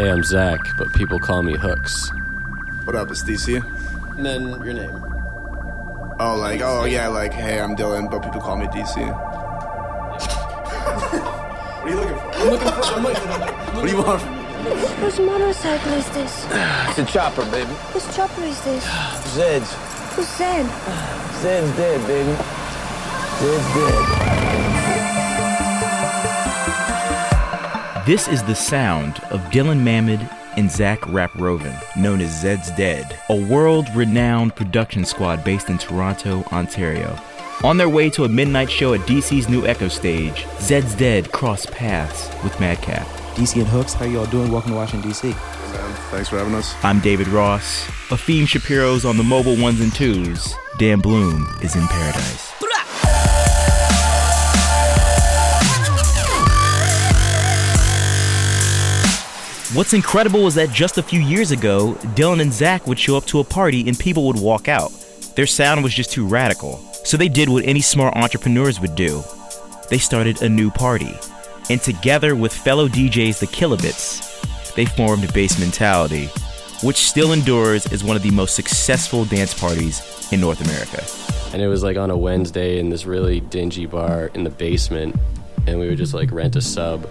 Hey, I'm Zach, but people call me Hooks. What up, it's DC? And then your name. Oh, like, oh yeah, like, hey, I'm Dylan, but people call me DC. what are you looking for? I'm looking for. I'm looking, What do you want from me? Whose motorcycle is this? It's a chopper, baby. Whose chopper is this? Zed's. Who's Zed? Zed's dead, baby. Zed's dead. This is the sound of Dylan Mamid and Zach Rapp-Rovan, known as Zeds Dead, a world renowned production squad based in Toronto, Ontario. On their way to a midnight show at DC's new Echo Stage, Zeds Dead crossed paths with Madcap. DC and Hooks, how y'all doing? Welcome to Washington, DC. Man, thanks for having us. I'm David Ross. Efim Shapiro's on the mobile ones and twos. Dan Bloom is in paradise. What's incredible is that just a few years ago, Dylan and Zach would show up to a party and people would walk out. Their sound was just too radical, so they did what any smart entrepreneurs would do. They started a new party, and together with fellow DJs the Killabits, they formed Bass Mentality, which still endures as one of the most successful dance parties in North America. And it was like on a Wednesday in this really dingy bar in the basement, and we would just like rent a sub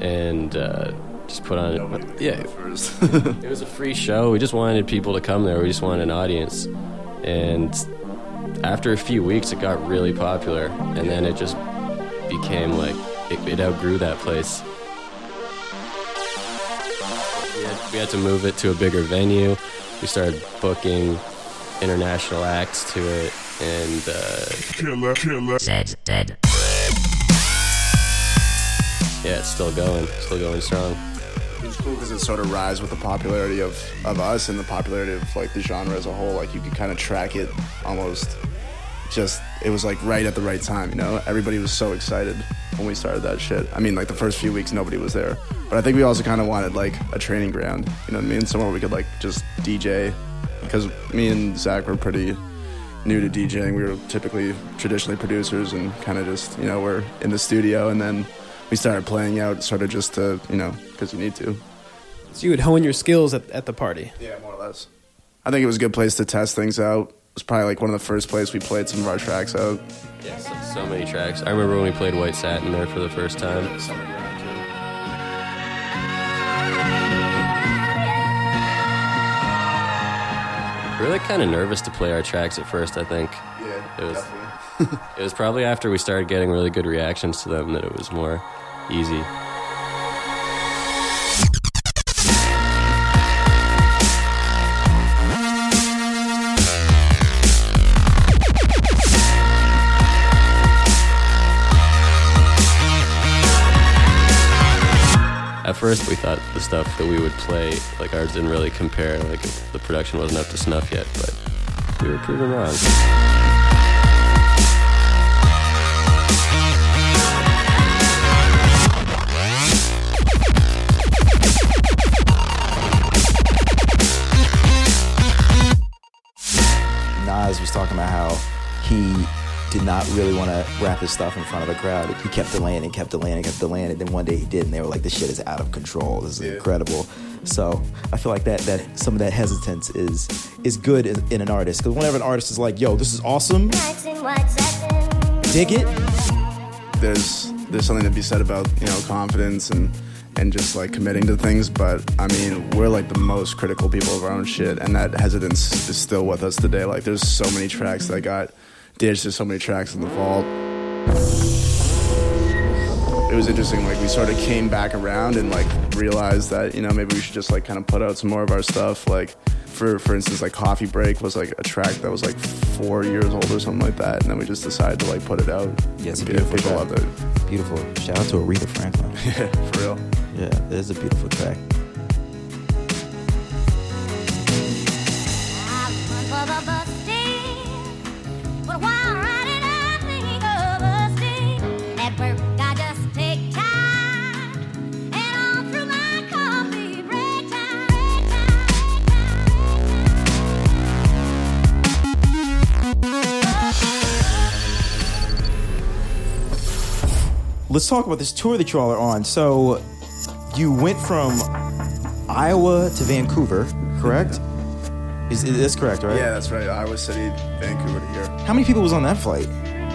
and uh, just put on. It. Yeah, it was a free show. We just wanted people to come there. We just wanted an audience, and after a few weeks, it got really popular, and then it just became like it, it outgrew that place. We had, we had to move it to a bigger venue. We started booking international acts to it, and uh, Zed's dead. yeah, it's still going, still going strong. It's cool because it sort of rise with the popularity of, of us and the popularity of like the genre as a whole. Like you could kind of track it almost. Just it was like right at the right time, you know. Everybody was so excited when we started that shit. I mean, like the first few weeks, nobody was there, but I think we also kind of wanted like a training ground. You know what I mean? Somewhere we could like just DJ, because me and Zach were pretty new to DJing. We were typically traditionally producers and kind of just you know we're in the studio and then we started playing out sort of just to you know because you need to. So you would hone your skills at, at the party. Yeah, more or less. I think it was a good place to test things out. It was probably like one of the first places we played some of our tracks out. Yeah, so, so many tracks. I remember when we played White Satin there for the first time. Were kind of nervous to play our tracks at first. I think Yeah, it was. it was probably after we started getting really good reactions to them that it was more easy. At first, we thought the stuff that we would play, like ours, didn't really compare. Like the production wasn't up to snuff yet, but we were proven wrong. Nas was talking about how he did not really want to rap his stuff in front of a crowd. He kept delaying and kept delaying and kept delaying it. Then one day he did, and they were like, "This shit is out of control. This is incredible." So I feel like that that some of that hesitance is is good in, in an artist because whenever an artist is like, "Yo, this is awesome, dig it," There's there's something to be said about you know confidence and and just like committing to things. But I mean, we're like the most critical people of our own shit, and that hesitance is still with us today. Like, there's so many tracks that I got There's so many tracks in the vault. It was interesting. Like, we sort of came back around and like realized that you know maybe we should just like kind of put out some more of our stuff. Like, for for instance, like Coffee Break was like a track that was like four years old or something like that, and then we just decided to like put it out. Yeah, it's beautiful people track. loved it. beautiful. Shout out to Aretha Franklin. Yeah, for real. Yeah, it is a beautiful track. Let's talk about this tour that you all are on. So, you went from Iowa to Vancouver, correct? Mm-hmm. Is, is this correct, right? Yeah, that's right. Iowa City, Vancouver to here. How many people was on that flight?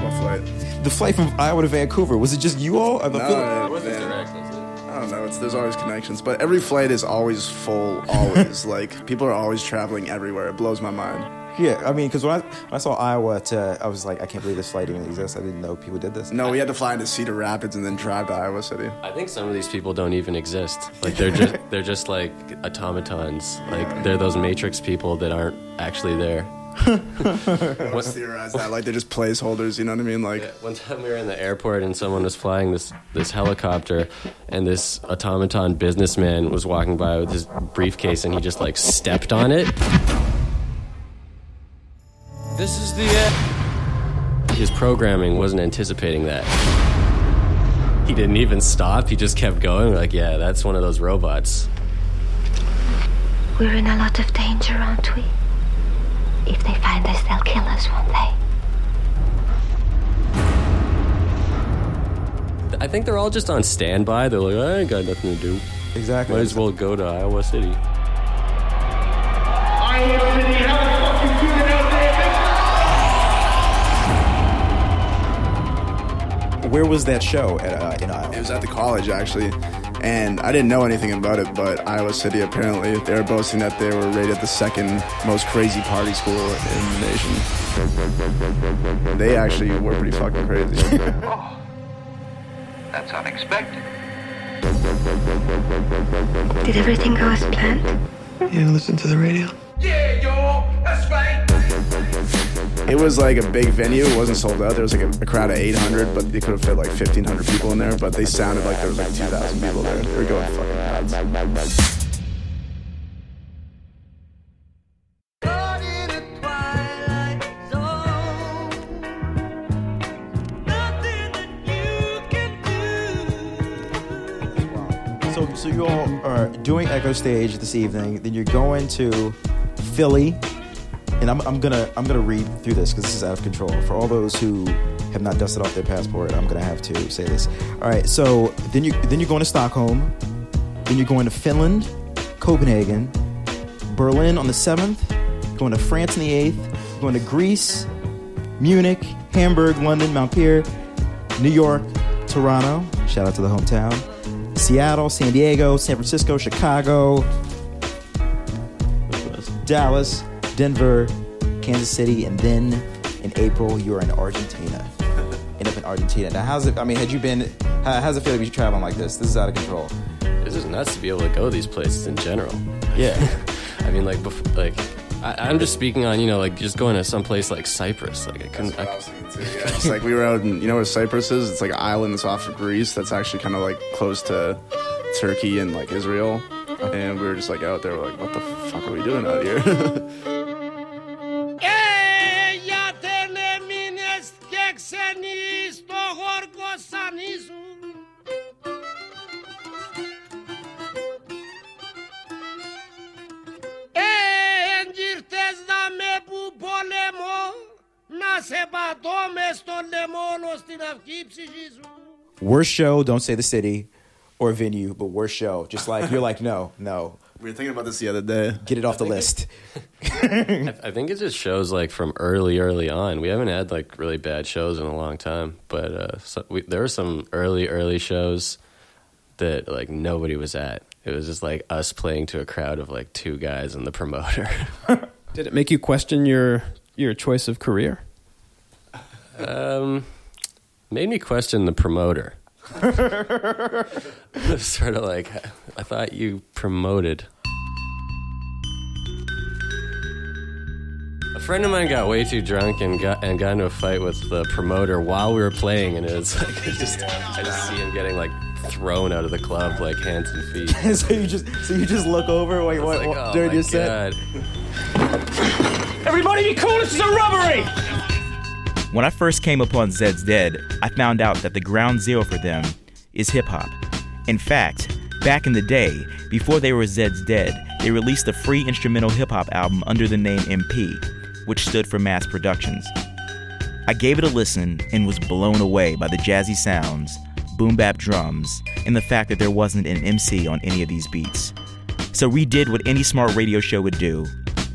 What flight? The flight from Iowa to Vancouver was it just you all? I feel- No, man. I don't know. It's, there's always connections, but every flight is always full. Always like people are always traveling everywhere. It blows my mind. Yeah, I mean, because when I, when I saw Iowa, to, I was like, I can't believe this flight even exists. I didn't know people did this. No, we had to fly into Cedar Rapids and then drive to Iowa City. I think some of these people don't even exist. Like they're just they're just like automatons. Like they're those Matrix people that aren't actually there. Let's theorize that like they're just placeholders. You know what I mean? Like One time we were in the airport and someone was flying this this helicopter, and this automaton businessman was walking by with his briefcase, and he just like stepped on it. This is the end. His programming wasn't anticipating that. He didn't even stop. He just kept going. Like, yeah, that's one of those robots. We're in a lot of danger, aren't we? If they find us, they'll kill us, won't they? I think they're all just on standby. They're like, I ain't got nothing to do. Exactly. Might as well go to Iowa City. Where was that show at, uh, in it was at the college actually, and I didn't know anything about it. But Iowa City apparently they were boasting that they were rated the second most crazy party school in the nation. They actually were pretty fucking crazy. That's unexpected. Did everything go as planned? You listen to the radio? Yeah, yo, that's right. It was like a big venue. It wasn't sold out. There was like a, a crowd of 800, but they could have fit like 1,500 people in there. But they sounded like there was like 2,000 people there. They were going fucking nuts. So, so you all are uh, doing EchoStage this evening. Then you're going to Philly, and I'm, I'm gonna I'm gonna read through this because this is out of control. For all those who have not dusted off their passport, I'm gonna have to say this. All right. So then you then you're going to Stockholm. Then you're going to Finland, Copenhagen, Berlin on the seventh. Going to France on the eighth. Going to Greece, Munich, Hamburg, London, Montpellier, New York, Toronto. Shout out to the hometown. Seattle, San Diego, San Francisco, Chicago, Dallas, Denver, Kansas City, and then in April you're in Argentina. End up in Argentina. Now, how's it? I mean, had you been? How, how's it feel to be traveling like this? This is out of control. It's just nuts to be able to go these places in general. Yeah. I mean, like, bef- like I, I'm just speaking on, you know, like just going to some place like Cyprus. Like, I couldn't. I, It's like we were out in, you know where Cyprus is? It's like an island that's off of Greece that's actually kind of like close to Turkey and like Israel. Uh-huh. And we were just like out there, we're like, what the fuck are we doing out here? και ξένη στο γόργο σανίζου. Ε, ήρθες να με που πολεμώ, να σε πατώ μες στο λεμόνο στην αυγή ψυχή σου. Worst show, don't say the city or venue, but worst show. Just like you're like, no, no, we were thinking about this the other day. get it off the list. I, I think it just shows like from early, early on. We haven't had like really bad shows in a long time, but uh, so we, there were some early, early shows that like nobody was at. It was just like us playing to a crowd of like two guys and the promoter. Did it make you question your your choice of career? um, made me question the promoter. sort of like I thought you promoted. Friend of mine got way too drunk and got and got into a fight with the promoter while we were playing, and it was like I just I just see him getting like thrown out of the club like hands and feet. so you just so you just look over while you It's what, like, oh during my your set. Everybody be cool, this is a robbery! When I first came upon Zeds Dead, I found out that the ground zero for them is hip hop. In fact, back in the day, before they were Zeds Dead, they released a free instrumental hip hop album under the name MP, which stood for Mass Productions. I gave it a listen and was blown away by the jazzy sounds, boom bap drums, and the fact that there wasn't an MC on any of these beats. So we did what any smart radio show would do.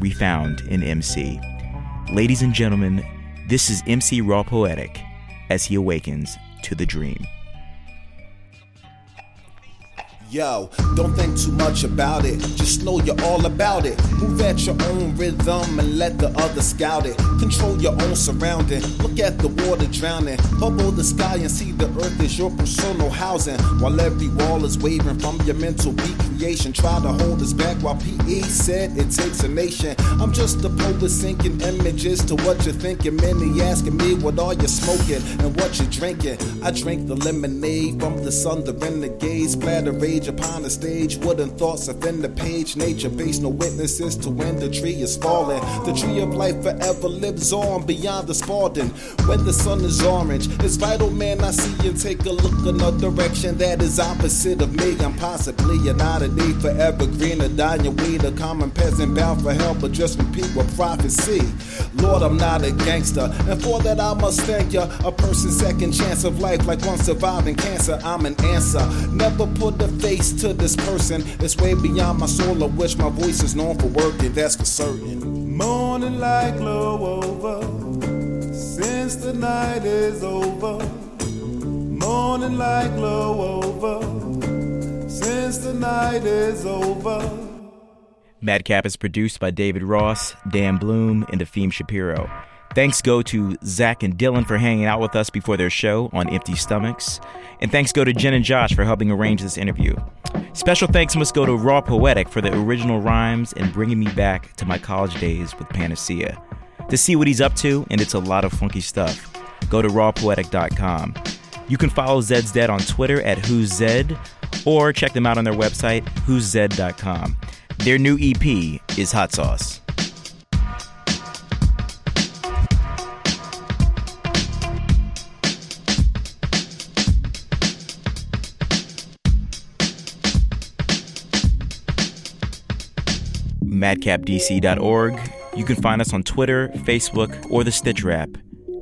We found an MC. Ladies and gentlemen, this is MC Raw Poetic as he awakens to the dream. Yo, don't think too much about it. Just know you're all about it. Move at your own rhythm and let the other scout it. Control your own surrounding. Look at the water drowning. Bubble the sky and see the earth is your personal housing. While every wall is wavering from your mental recreation. Try to hold us back while PE said it takes a nation. I'm just a poet sinking images to what you're thinking. Many asking me what are you smoking and what you drinking. I drink the lemonade from the sun, the renegades, splatter rage upon the stage. Wooden thoughts offend the page. Nature based no witnesses to when the tree is falling. The tree of life forever lives on beyond the Spalding. When the sun is orange, it's vital, man. I see you take a look in a direction that is opposite of me. I'm possibly an oddity, forever greener, dying weed. A common peasant bound for help, but just repeat what prophecy. Lord, I'm not a gangster, and for that I must thank ya. A person's second chance of life, like one surviving cancer. I'm an answer. Never put a face to this person. It's way beyond my soul, I wish my voice is known for working. That's for certain. Morning light glow over since the night is over. Morning light glow over since the night is over. Madcap is produced by David Ross, Dan Bloom, and Efim Shapiro. Thanks go to Zach and Dylan for hanging out with us before their show on Empty Stomachs. And thanks go to Jen and Josh for helping arrange this interview. Special thanks must go to Raw Poetic for the original rhymes and bringing me back to my college days with Panacea. To see what he's up to, and it's a lot of funky stuff, go to rawpoetic.com. You can follow Zeds Dead on Twitter at Who's Zed, or check them out on their website, who'szed.com. Their new EP is Hot Sauce. madcapdc.org. You can find us on Twitter, Facebook, or the Stitcher app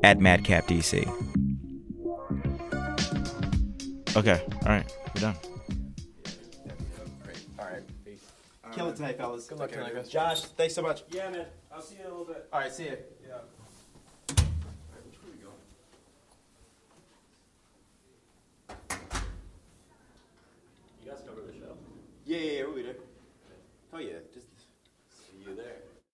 at madcapdc. Okay, all right, we're done. All right. Peace. Kill it tonight, fellas. Good luck tonight, guys. Josh, thanks so much. Yeah, man. I'll see you in a little bit. All right, see you. Yeah. You guys cover the show? Yeah, yeah, yeah, we'll be there. Oh yeah.